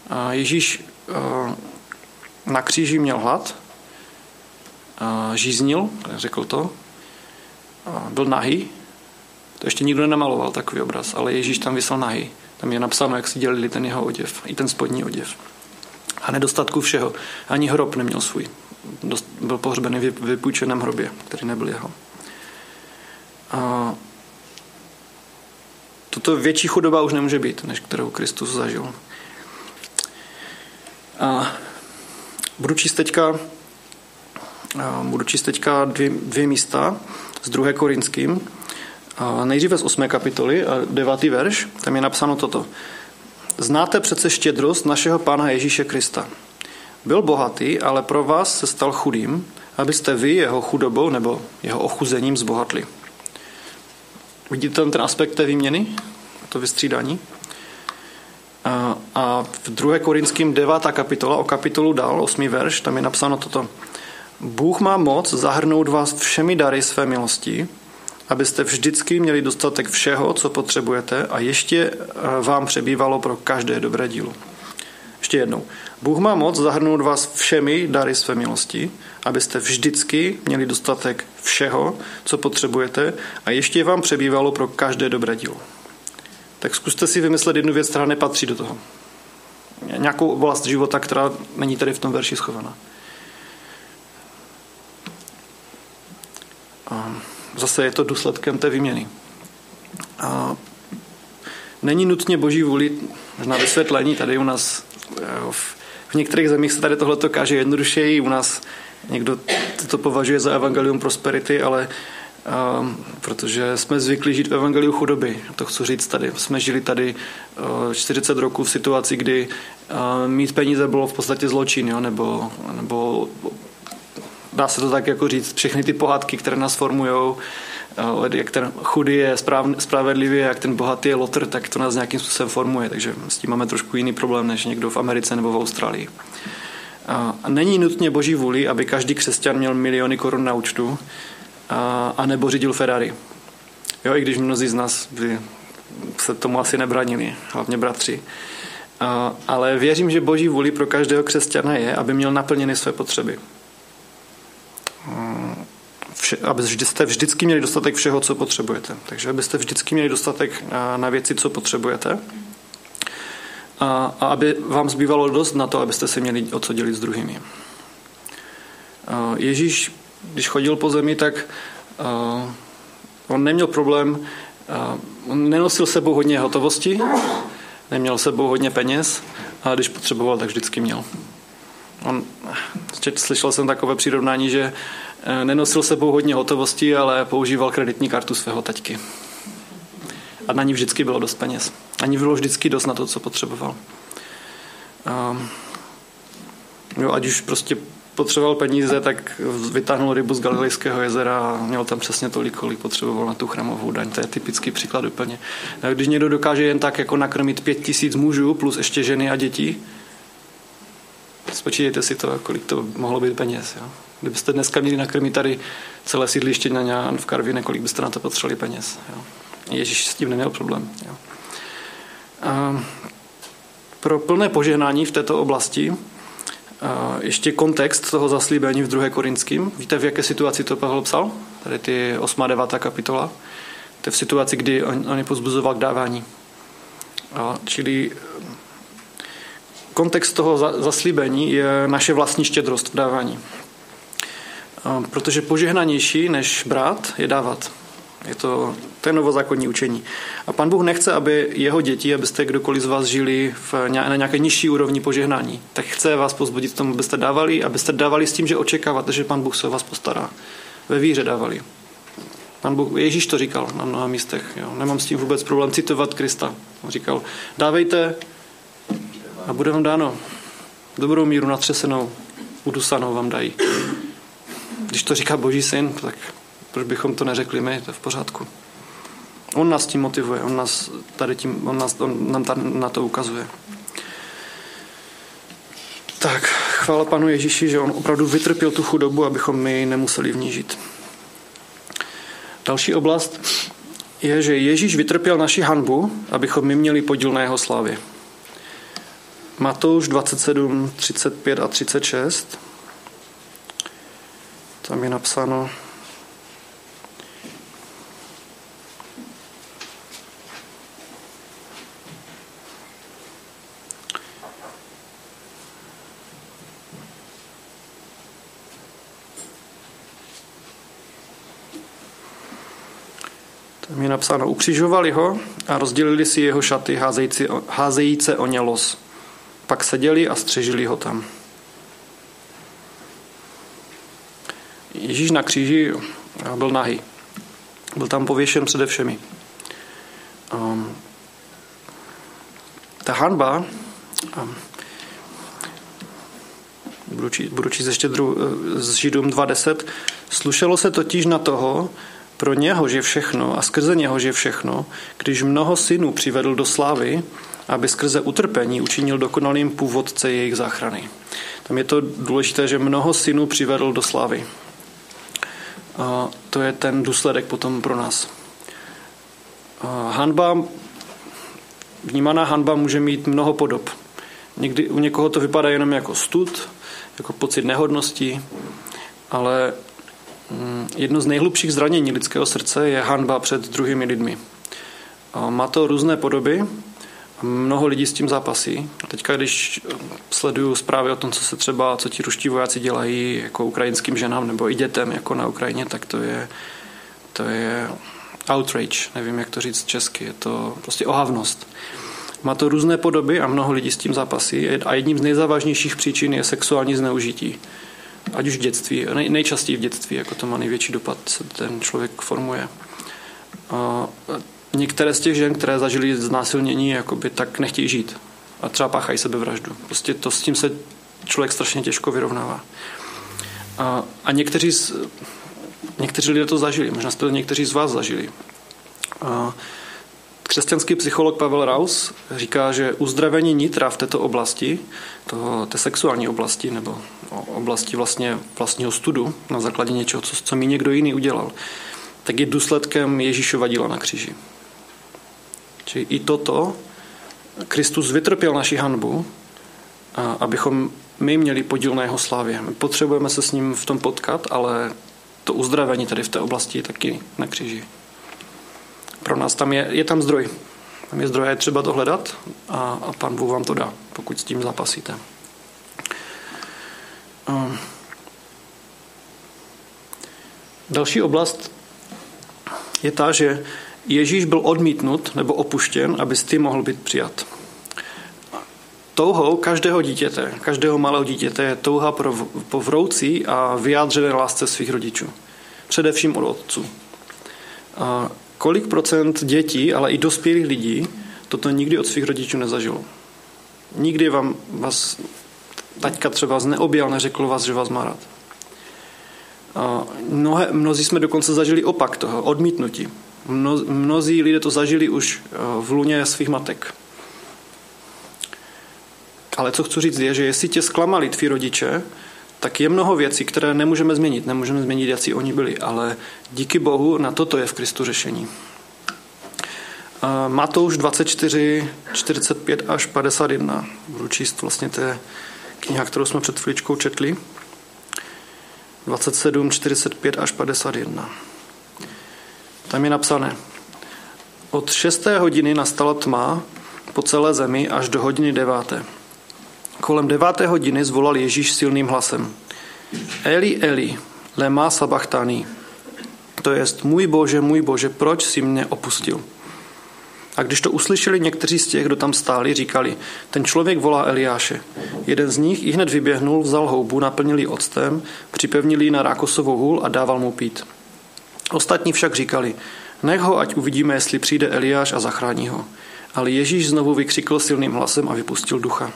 A Ježíš na kříži měl hlad, žíznil, řekl to, byl nahý. To ještě nikdo nenamaloval takový obraz, ale Ježíš tam vysel nahý. Tam je napsáno, jak si dělili ten jeho oděv, i ten spodní oděv. A nedostatku všeho. Ani hrob neměl svůj. Dost, byl pohřbený v vypůjčeném hrobě, který nebyl jeho. A toto větší chudoba už nemůže být, než kterou Kristus zažil. A budu číst teďka, budu číst teďka dvě, dvě místa z 2. Korinským. A nejdříve z 8. kapitoly, 9. verš, tam je napsáno toto. Znáte přece štědrost našeho Pána Ježíše Krista. Byl bohatý, ale pro vás se stal chudým, abyste vy jeho chudobou nebo jeho ochuzením zbohatli. Vidíte tam ten aspekt té výměny? To vystřídání? A, a v 2. Korinským 9. kapitola, o kapitolu dál, 8. verš, tam je napsáno toto. Bůh má moc zahrnout vás všemi dary své milosti, abyste vždycky měli dostatek všeho, co potřebujete a ještě eh, vám přebývalo pro každé dobré dílo. Ještě jednou. Bůh má moc zahrnout vás všemi dary své milosti, abyste vždycky měli dostatek všeho, co potřebujete a ještě vám přebývalo pro každé dobré dílo. Tak zkuste si vymyslet jednu věc, která nepatří do toho. Nějakou oblast života, která není tady v tom verši schovaná. A zase je to důsledkem té výměny. A není nutně boží vůli, na vysvětlení tady u nás v některých zemích se tady tohle káže jednodušeji, u nás někdo to považuje za evangelium prosperity, ale Um, protože jsme zvyklí žít v evangeliu chudoby. To chci říct tady. Jsme žili tady uh, 40 roků v situaci, kdy uh, mít peníze bylo v podstatě zločin, jo? Nebo, nebo dá se to tak jako říct, všechny ty pohádky, které nás formují, jak ten chudý je sprav, spravedlivý, jak ten bohatý je lotr, tak to nás nějakým způsobem formuje, takže s tím máme trošku jiný problém než někdo v Americe nebo v Austrálii. A není nutně boží vůli, aby každý křesťan měl miliony korun na účtu a, a nebo řídil Ferrari. Jo, i když mnozí z nás by se tomu asi nebranili, hlavně bratři. A, ale věřím, že boží vůli pro každého křesťana je, aby měl naplněny své potřeby vše, abyste vždycky měli dostatek všeho, co potřebujete. Takže abyste vždycky měli dostatek na, na věci, co potřebujete. A, a aby vám zbývalo dost na to, abyste se měli o co dělit s druhými. Ježíš, když chodil po zemi, tak on neměl problém, on nenosil sebou hodně hotovosti, neměl sebou hodně peněz, a když potřeboval, tak vždycky měl. On, slyšel jsem takové přirovnání, že nenosil sebou hodně hotovosti, ale používal kreditní kartu svého taťky. A na ní vždycky bylo dost peněz. A ní bylo vždycky dost na to, co potřeboval. A, jo, ať už prostě potřeboval peníze, tak vytáhnul rybu z Galilejského jezera a měl tam přesně tolik, kolik potřeboval na tu chramovou daň. To je typický příklad úplně. A když někdo dokáže jen tak jako nakrmit pět tisíc mužů plus ještě ženy a děti, spočítejte si to, kolik to mohlo být peněz. Jo? Kdybyste dneska měli nakrmit tady celé sídliště Ňán v Karvině, kolik byste na to potřebovali peněz. Jo. Ježíš s tím neměl problém. Jo. A pro plné požehnání v této oblasti a ještě kontext toho zaslíbení v 2. Korinským. Víte, v jaké situaci to Pavel psal? Tady ty 8. 9. kapitola. To je v situaci, kdy on, on je pozbuzoval k dávání. A, čili kontext toho zaslíbení je naše vlastní štědrost v dávání. Protože požehnanější než brát je dávat. Je to, to je novozákonní učení. A pan Bůh nechce, aby jeho děti, abyste kdokoliv z vás žili v, na nějaké nižší úrovni požehnání. Tak chce vás pozbudit tomu, abyste dávali, abyste dávali s tím, že očekáváte, že pan Bůh se o vás postará. Ve víře dávali. Pan Bůh, Ježíš to říkal na mnoha místech. Jo. Nemám s tím vůbec problém citovat Krista. On říkal, dávejte a bude vám dáno. Dobrou míru natřesenou, udusanou vám dají. Když to říká Boží syn, tak proč bychom to neřekli my, to je v pořádku. On nás tím motivuje, on, nás tady tím, on, nás, on nám tady na to ukazuje. Tak, chvála panu Ježíši, že on opravdu vytrpěl tu chudobu, abychom my nemuseli v ní žít. Další oblast je, že Ježíš vytrpěl naši hanbu, abychom my měli podíl na jeho slávě. Matouš 27, 35 a 36. Tam je napsáno, Tam je napsáno, ukřižovali ho a rozdělili si jeho šaty házející, o nělos. Pak seděli a střežili ho tam. Ježíš na kříži byl nahý. Byl tam pověšen přede všemi. Um, ta hanba, um, budu číst, budu číst ještě dru, z Židům 2.10, slušelo se totiž na toho, pro něhož je všechno a skrze něhož je všechno, když mnoho synů přivedl do slávy, aby skrze utrpení učinil dokonalým původce jejich záchrany. Tam je to důležité, že mnoho synů přivedl do slávy. A to je ten důsledek potom pro nás. Hanba, vnímaná hanba může mít mnoho podob. Někdy u někoho to vypadá jenom jako stud, jako pocit nehodnosti, ale Mm, jedno z nejhlubších zranění lidského srdce je hanba před druhými lidmi. Má to různé podoby, mnoho lidí s tím zápasí. Teďka, když sleduju zprávy o tom, co se třeba, co ti ruští vojáci dělají jako ukrajinským ženám nebo i dětem jako na Ukrajině, tak to je, to je outrage, nevím, jak to říct česky, je to prostě ohavnost. Má to různé podoby a mnoho lidí s tím zápasí a jedním z nejzávažnějších příčin je sexuální zneužití ať už v dětství, nej, nejčastěji v dětství, jako to má největší dopad, se ten člověk formuje. A některé z těch žen, které zažili znásilnění, jakoby, tak nechtějí žít. A třeba páchají sebevraždu. Prostě to s tím se člověk strašně těžko vyrovnává. A, a někteří, z, někteří lidé to zažili, možná jste to někteří z vás zažili. A, Křesťanský psycholog Pavel Raus říká, že uzdravení nitra v této oblasti, toho, té sexuální oblasti nebo oblasti vlastně vlastního studu na základě něčeho, co, co mi někdo jiný udělal, tak je důsledkem Ježíšova díla na kříži. Čili i toto Kristus vytrpěl naši hanbu, abychom my měli podíl na jeho slávě. My potřebujeme se s ním v tom potkat, ale to uzdravení tady v té oblasti je taky na kříži pro nás tam je, je tam zdroj. Tam je zdroj, je třeba to hledat a, a pan Bůh vám to dá, pokud s tím zapasíte. Um. Další oblast je ta, že Ježíš byl odmítnut nebo opuštěn, abys ty mohl být přijat. Touhou každého dítěte, každého malého dítěte je touha pro, po vroucí a vyjádřené lásce svých rodičů. Především od otců. A kolik procent dětí, ale i dospělých lidí toto nikdy od svých rodičů nezažilo. Nikdy vám vás taťka třeba neobjal, neřekl vás, že vás má rád. A mnohé, mnozí jsme dokonce zažili opak toho, odmítnutí. Mno, mnozí lidé to zažili už eh, v luně svých matek. Ale co chci říct je, že jestli tě zklamali tví rodiče, tak je mnoho věcí, které nemůžeme změnit. Nemůžeme změnit, jaký oni byli, ale díky Bohu na toto je v Kristu řešení. Matouš 24, 45 až 51. Budu číst vlastně té kniha, kterou jsme před chvíličkou četli. 27, 45 až 51. Tam je napsané. Od šesté hodiny nastala tma po celé zemi až do hodiny deváté. Kolem deváté hodiny zvolal Ježíš silným hlasem. Eli, Eli, lema sabachtani. To jest, můj Bože, můj Bože, proč si mě opustil? A když to uslyšeli někteří z těch, kdo tam stáli, říkali, ten člověk volá Eliáše. Jeden z nich i hned vyběhnul, vzal houbu, naplnil ji octem, připevnil ji na rákosovou hůl a dával mu pít. Ostatní však říkali, nech ho, ať uvidíme, jestli přijde Eliáš a zachrání ho. Ale Ježíš znovu vykřikl silným hlasem a vypustil ducha.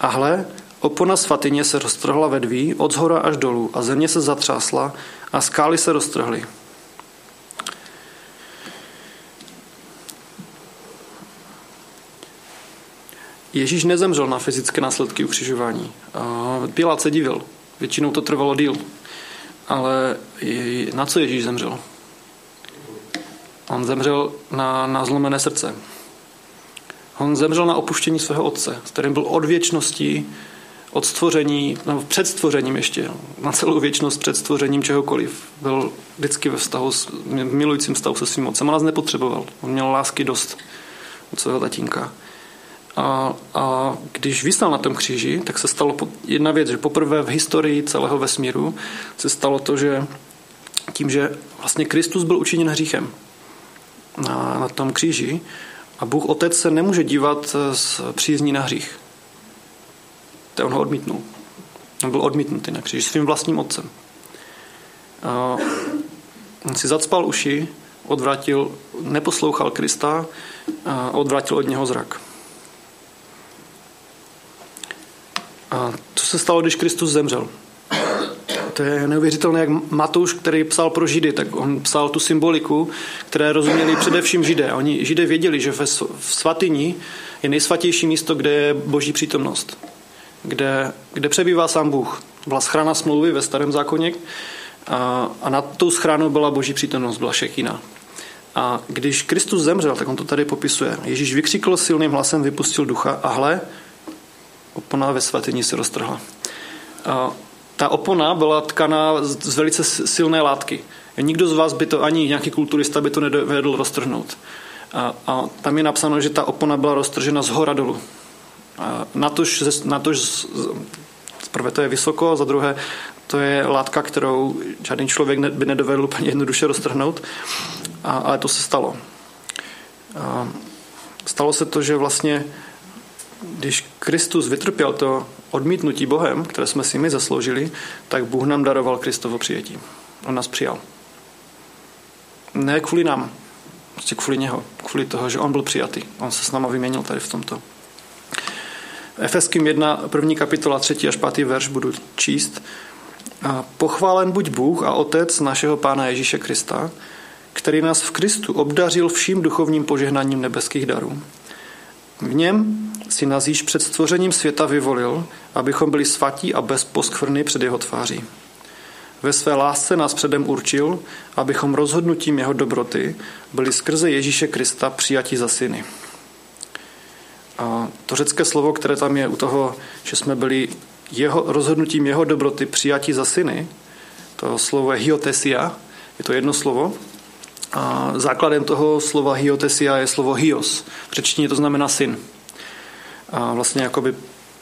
A hle, opona svatyně se roztrhla ve dví, od zhora až dolů a země se zatřásla a skály se roztrhly. Ježíš nezemřel na fyzické následky ukřižování. Pilát se divil. Většinou to trvalo díl. Ale na co Ježíš zemřel? On zemřel na, na zlomené srdce. On zemřel na opuštění svého otce, s kterým byl od věčnosti, od stvoření, nebo před stvořením ještě, na celou věčnost před stvořením čehokoliv. Byl vždycky ve vztahu, s, v milujícím vztahu se svým otcem. On nás nepotřeboval. On měl lásky dost od svého tatínka. A, a když vystal na tom kříži, tak se stalo jedna věc, že poprvé v historii celého vesmíru se stalo to, že tím, že vlastně Kristus byl učiněn hříchem na, na tom kříži a Bůh Otec se nemůže dívat s přízní na hřích. To on ho odmítnul. On byl odmítnutý na kříži svým vlastním otcem. A on si zacpal uši, odvrátil, neposlouchal Krista a odvrátil od něho zrak. A co se stalo, když Kristus zemřel? To je neuvěřitelné, jak Matouš, který psal pro Židy, tak on psal tu symboliku, které rozuměli především Židé. Oni Židé věděli, že ve svatyni je nejsvatější místo, kde je boží přítomnost. Kde, kde přebývá sám Bůh. Byla schrana smlouvy ve starém zákoně a, a nad tou schránou byla boží přítomnost, byla šekina. A když Kristus zemřel, tak on to tady popisuje. Ježíš vykřikl silným hlasem, vypustil ducha a hle, opona ve svatyni se roztrhla. A ta opona byla tkaná z velice silné látky. Nikdo z vás by to, ani nějaký kulturista by to nedovedl roztrhnout. A, a tam je napsáno, že ta opona byla roztržena z hora dolů. A natož, natož prvé to je vysoko, za druhé to je látka, kterou žádný člověk by nedovedl úplně jednoduše roztrhnout. A, ale to se stalo. A stalo se to, že vlastně když Kristus vytrpěl to odmítnutí Bohem, které jsme si my zasloužili, tak Bůh nám daroval Kristovo přijetí. On nás přijal. Ne kvůli nám, prostě kvůli něho, kvůli toho, že on byl přijatý. On se s náma vyměnil tady v tomto. Efeským 1, první kapitola, třetí až pátý verš budu číst. Pochválen buď Bůh a Otec našeho Pána Ježíše Krista, který nás v Kristu obdařil vším duchovním požehnáním nebeských darů. V něm si nás již před stvořením světa vyvolil, abychom byli svatí a bez poskvrny před jeho tváří. Ve své lásce nás předem určil, abychom rozhodnutím jeho dobroty byli skrze Ježíše Krista přijati za syny. A to řecké slovo, které tam je u toho, že jsme byli jeho, rozhodnutím jeho dobroty přijati za syny, to slovo je hiotesia, je to jedno slovo. A základem toho slova hiotesia je slovo hios. V řečtině to znamená syn a vlastně jakoby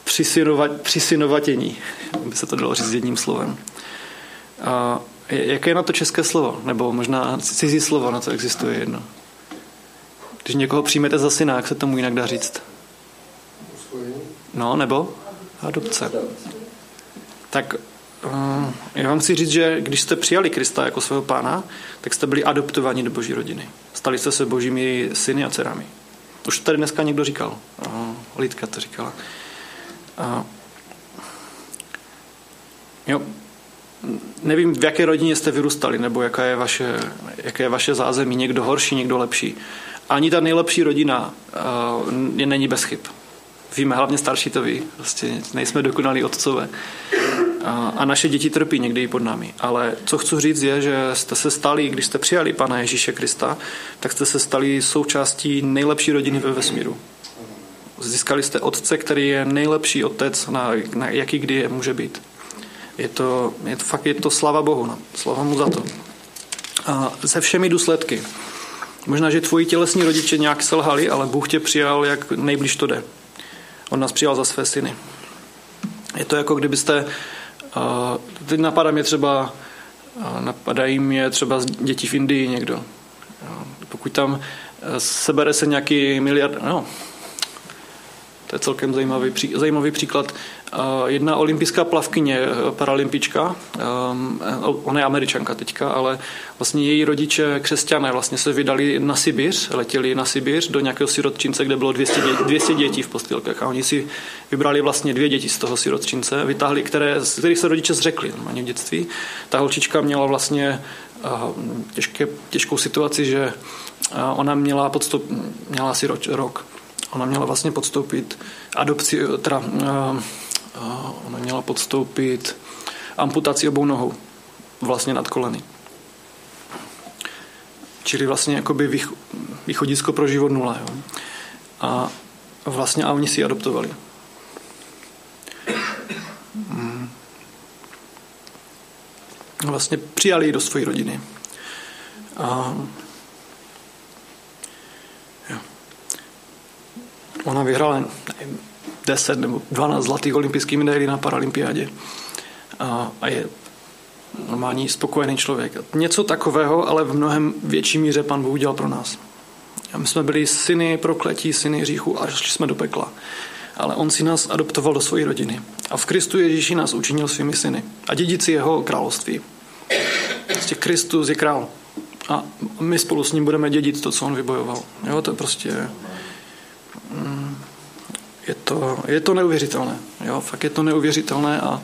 přisinovat, přisinovatění, by se to dalo říct jedním slovem. A jaké je na to české slovo? Nebo možná cizí slovo na to existuje jedno? Když někoho přijmete za syna, jak se tomu jinak dá říct? No, nebo? Adopce. Tak uh, já vám chci říct, že když jste přijali Krista jako svého pána, tak jste byli adoptováni do boží rodiny. Stali jste se božími syny a dcerami. Už tady dneska někdo říkal. Lidka to říkala. A, jo, nevím, v jaké rodině jste vyrůstali, nebo jaká je vaše, jaké je vaše zázemí, někdo horší, někdo lepší. Ani ta nejlepší rodina uh, není bez chyb. Víme, hlavně starší to ví. Prostě nejsme dokonalí otcové. A, a naše děti trpí někdy i pod námi. Ale co chci říct je, že jste se stali, když jste přijali Pana Ježíše Krista, tak jste se stali součástí nejlepší rodiny ve vesmíru. Získali jste otce, který je nejlepší otec, na, na jaký kdy je, může být. Je to, je to fakt je to slava Bohu. No. Slava mu za to. A se všemi důsledky. Možná, že tvoji tělesní rodiče nějak selhali, ale Bůh tě přijal, jak nejblíž to jde. On nás přijal za své syny. Je to jako kdybyste, teď napadá mě třeba, napadají mě třeba děti v Indii někdo. Pokud tam e, sebere se nějaký miliard, no, to je celkem zajímavý, zajímavý příklad. Jedna olympijská plavkyně, e, paralympička, um, ona je američanka teďka, ale vlastně její rodiče křesťané vlastně se vydali na Sibiř, letěli na Sibiř do nějakého sirotčince, kde bylo 200 dětí, 200 dětí v postýlkách a oni si vybrali vlastně dvě děti z toho sirotčince, vytáhli, které, z kterých se rodiče zřekli v dětství. Ta holčička měla vlastně těžké, těžkou situaci, že ona měla, podstup, měla asi rok. Ona měla vlastně podstoupit adopci, teda, ona měla podstoupit amputaci obou nohou vlastně nad koleny. Čili vlastně jakoby východisko pro život nula. Jo. A vlastně a oni si ji adoptovali. Vlastně přijali ji do své rodiny. A Ona vyhrála nevím, 10 nebo 12 zlatých olympijských medailí na paralympiádě. A, a je normální, spokojený člověk. Něco takového, ale v mnohem větší míře pan Bůh udělal pro nás. A my jsme byli syny prokletí, syny hříchu a šli jsme do pekla. Ale on si nás adoptoval do své rodiny. A v Kristu Ježíši nás učinil svými syny. A dědici jeho království. Prostě Kristus je král. A my spolu s ním budeme dědit to, co on vybojoval. Jo, to je prostě... Je to, je to neuvěřitelné. Jo, fakt je to neuvěřitelné a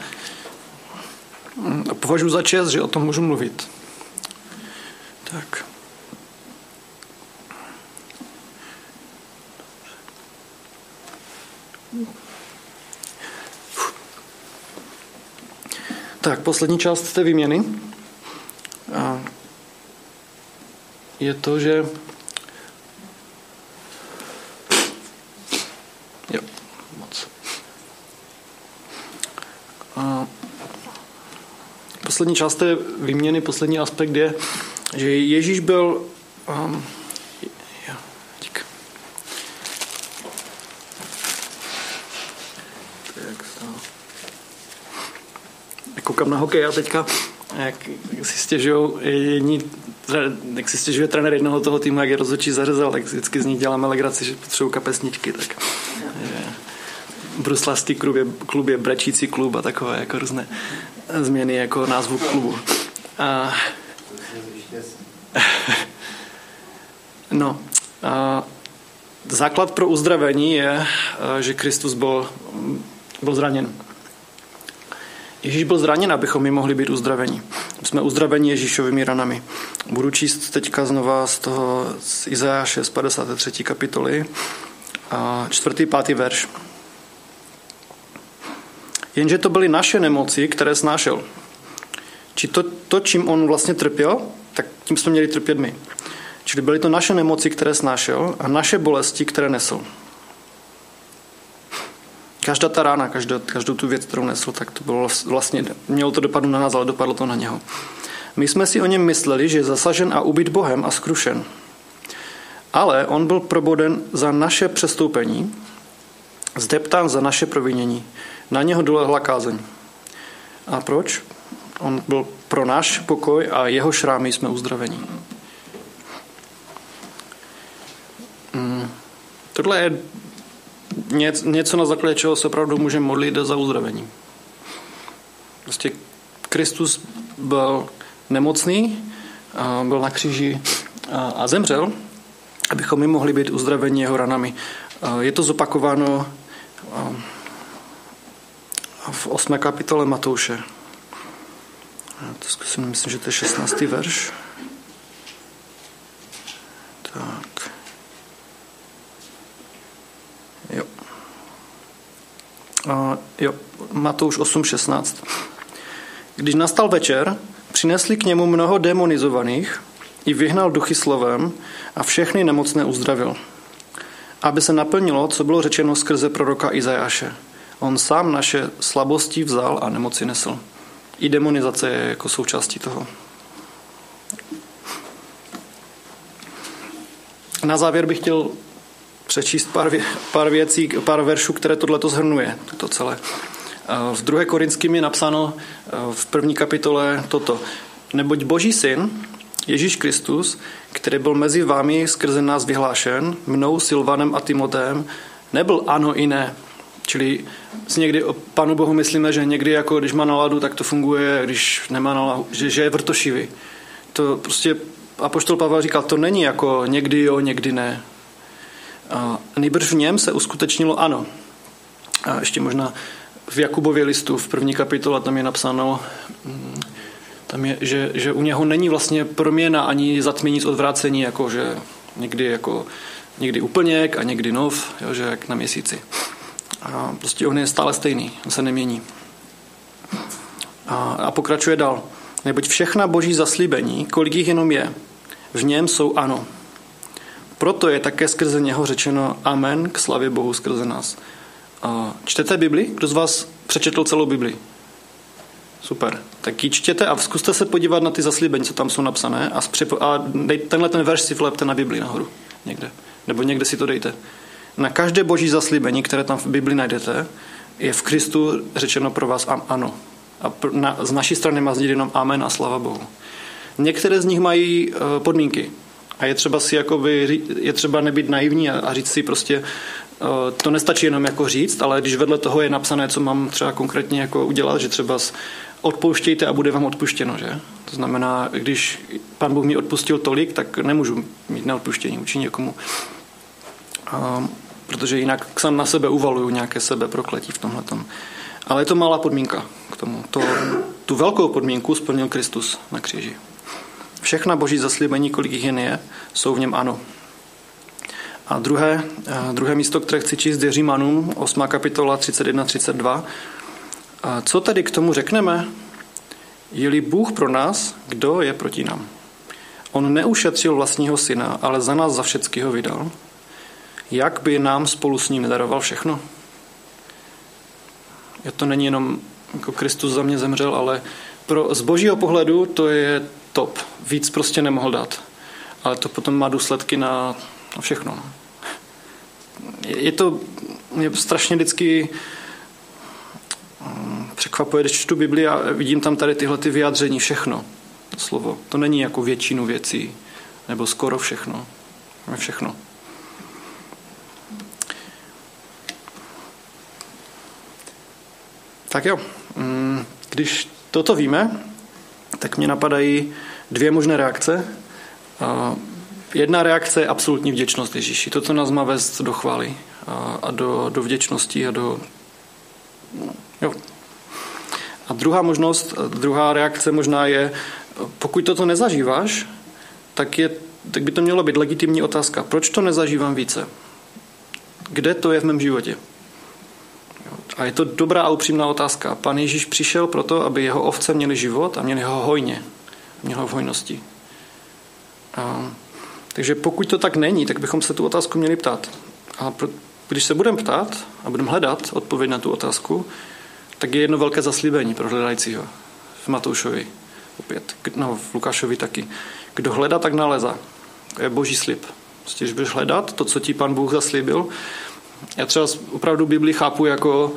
a považuji za čest, že o tom můžu mluvit. Tak. Tak, poslední část té výměny je to, že jo, moc. A poslední část té výměny, poslední aspekt je, že Ježíš byl um. Tak, koukám na hokej a teďka jak si stěžují jedni, jak si stěžuje trenér jednoho toho týmu, jak je rozhodčí zařezal, tak vždycky z nich děláme legraci, že potřebují kapesničky, tak že bruslavský klub je, klub je brečící klub a takové jako různé změny jako názvu klubu. A, no, a, základ pro uzdravení je, že Kristus byl, byl zraněn. Ježíš byl zraněn, abychom my mohli být uzdraveni. Jsme uzdraveni Ježíšovými ranami. Budu číst teďka znova z toho z Izajáše z 53. kapitoly čtvrtý, pátý verš. Jenže to byly naše nemoci, které snášel. Či to, to, čím on vlastně trpěl, tak tím jsme měli trpět my. Čili byly to naše nemoci, které snášel a naše bolesti, které nesl. Každá ta rána, každou, každou tu věc, kterou nesl, tak to bylo vlastně, mělo to dopadu na nás, ale dopadlo to na něho. My jsme si o něm mysleli, že je zasažen a ubyt Bohem a skrušen. Ale on byl proboden za naše přestoupení, zdeptán za naše provinění. Na něho dolehla kázeň. A proč? On byl pro náš pokoj a jeho šrámy jsme uzdravení. Hmm. Tohle je něco, na základě čeho se opravdu můžeme modlit za uzdravení. Prostě Kristus byl nemocný, byl na kříži a zemřel, abychom my mohli být uzdraveni jeho ranami. Je to zopakováno v 8. kapitole Matouše. To zkusím, myslím, že to je 16. verš. Tak. Jo. A, jo, Matouš 8.16. Když nastal večer, přinesli k němu mnoho demonizovaných, i vyhnal duchy slovem a všechny nemocné uzdravil. Aby se naplnilo, co bylo řečeno skrze proroka Izajáše. On sám naše slabosti vzal a nemoci nesl. I demonizace je jako součástí toho. na závěr bych chtěl přečíst pár, vě, pár věcí, pár veršů, které tohle to zhrnuje, to celé. V 2. Korinským je napsáno v první kapitole toto. Neboť Boží syn, Ježíš Kristus, který byl mezi vámi skrze nás vyhlášen, mnou, Silvanem a Timotem, nebyl ano i ne. Čili si někdy o Panu Bohu myslíme, že někdy jako když má náladu, tak to funguje, když nemá náladu, že, že je vrtošivý. To prostě Apoštol Pavel říkal, to není jako někdy jo, někdy ne. A nejbrž v něm se uskutečnilo ano. A ještě možná v Jakubově listu v první kapitole tam je napsáno, mm, tam je, že, že u něho není vlastně proměna ani zatmění z odvrácení, jako že někdy jako někdy úplněk a někdy nov, jo, že jak na měsíci. A prostě on je stále stejný, on se nemění. A, a pokračuje dál. Neboť všechna boží zaslíbení, kolik jich jenom je, v něm jsou ano. Proto je také skrze něho řečeno amen k slavě Bohu skrze nás. A čtete Bibli? Kdo z vás přečetl celou Bibli? Super. Tak ji čtěte a zkuste se podívat na ty zaslíbení, co tam jsou napsané a, a dej, tenhle ten verš si vlepte na Bibli nahoru. Někde. Nebo někde si to dejte. Na každé boží zaslíbení, které tam v Bibli najdete, je v Kristu řečeno pro vás ano. A na, z naší strany má znít jenom amen a slava Bohu. Některé z nich mají uh, podmínky. A je třeba si jakoby, je třeba nebýt naivní a, a říct si prostě, uh, to nestačí jenom jako říct, ale když vedle toho je napsané, co mám třeba konkrétně jako udělat, že třeba odpouštějte a bude vám odpuštěno, že? To znamená, když pan Bůh mi odpustil tolik, tak nemůžu mít neodpuštění vůči někomu. Um, protože jinak sám na sebe uvaluju nějaké sebe prokletí v tomhle. Ale je to malá podmínka k tomu. To, tu velkou podmínku splnil Kristus na kříži. Všechna boží zaslíbení, kolik jich jen je, jsou v něm ano. A druhé, druhé místo, které chci číst, je Římanům, 8. kapitola 31-32. A co tedy k tomu řekneme? Je-li Bůh pro nás, kdo je proti nám? On neušetřil vlastního syna, ale za nás za všecky ho vydal jak by nám spolu s ním nedaroval všechno? Je to není jenom jako Kristus za mě zemřel, ale pro, z božího pohledu to je top. Víc prostě nemohl dát. Ale to potom má důsledky na, na všechno. Je, je to mě strašně vždycky mm, překvapuje, když čtu Bibli a vidím tam tady tyhle ty vyjádření, všechno. Slovo. To není jako většinu věcí, nebo skoro všechno. Všechno. Tak jo, mm, když toto víme, tak mě napadají dvě možné reakce. Jedna reakce je absolutní vděčnost Ježíši. To, co nás má vést do chvály a do, do vděčnosti a do... Jo. A druhá možnost, druhá reakce možná je, pokud toto nezažíváš, tak, je, tak by to mělo být legitimní otázka. Proč to nezažívám více? Kde to je v mém životě? A je to dobrá a upřímná otázka. Pan Ježíš přišel proto, aby jeho ovce měly život a měly ho hojně. Měl ho v hojnosti. A, takže pokud to tak není, tak bychom se tu otázku měli ptát. A pro, když se budeme ptát a budeme hledat odpověď na tu otázku, tak je jedno velké zaslíbení pro hledajícího. V Matoušovi opět, no v Lukášovi taky. Kdo hledá, tak naleza. To je boží slib. Prostě, když budeš hledat to, co ti pan Bůh zaslíbil, já třeba opravdu Bibli chápu jako,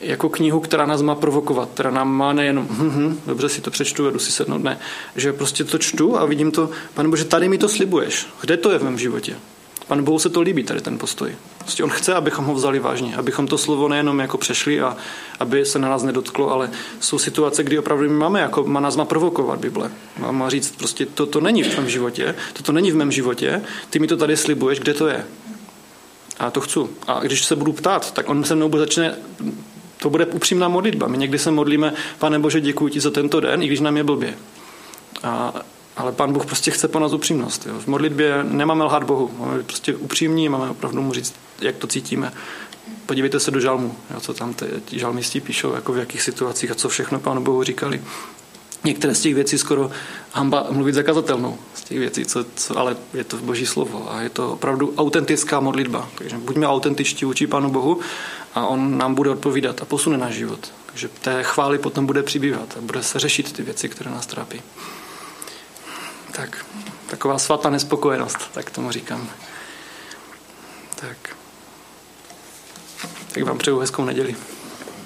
jako knihu, která nás má provokovat, která nám má nejenom, hm, hm, dobře si to přečtu, jdu si sednout, ne, že prostě to čtu a vidím to, pane Bože, tady mi to slibuješ, kde to je v mém životě? Pan Bohu se to líbí, tady ten postoj. Prostě on chce, abychom ho vzali vážně, abychom to slovo nejenom jako přešli a aby se na nás nedotklo, ale jsou situace, kdy opravdu my máme, jako má nás má provokovat Bible. Má, má říct, prostě to, to není v tvém životě, to, to není v mém životě, ty mi to tady slibuješ, kde to je? A to chci. A když se budu ptát, tak on se mnou začne to bude upřímná modlitba. My někdy se modlíme, pane Bože, děkuji ti za tento den, i když nám je blbě. A, ale pan Bůh prostě chce po nás upřímnost. Jo. V modlitbě nemáme lhát Bohu. Máme být prostě upřímní, máme opravdu mu říct, jak to cítíme. Podívejte se do žalmu, jo, co tam ty žalmisti píšou, jako v jakých situacích a co všechno pánu Bohu říkali některé z těch věcí skoro hamba mluvit zakazatelnou. Z těch věcí, co, co, ale je to boží slovo a je to opravdu autentická modlitba. Takže buďme autentičtí vůči Pánu Bohu a On nám bude odpovídat a posune náš život. Takže té chvály potom bude přibývat a bude se řešit ty věci, které nás trápí. Tak, taková svatá nespokojenost, tak tomu říkám. Tak. Tak vám přeju hezkou neděli.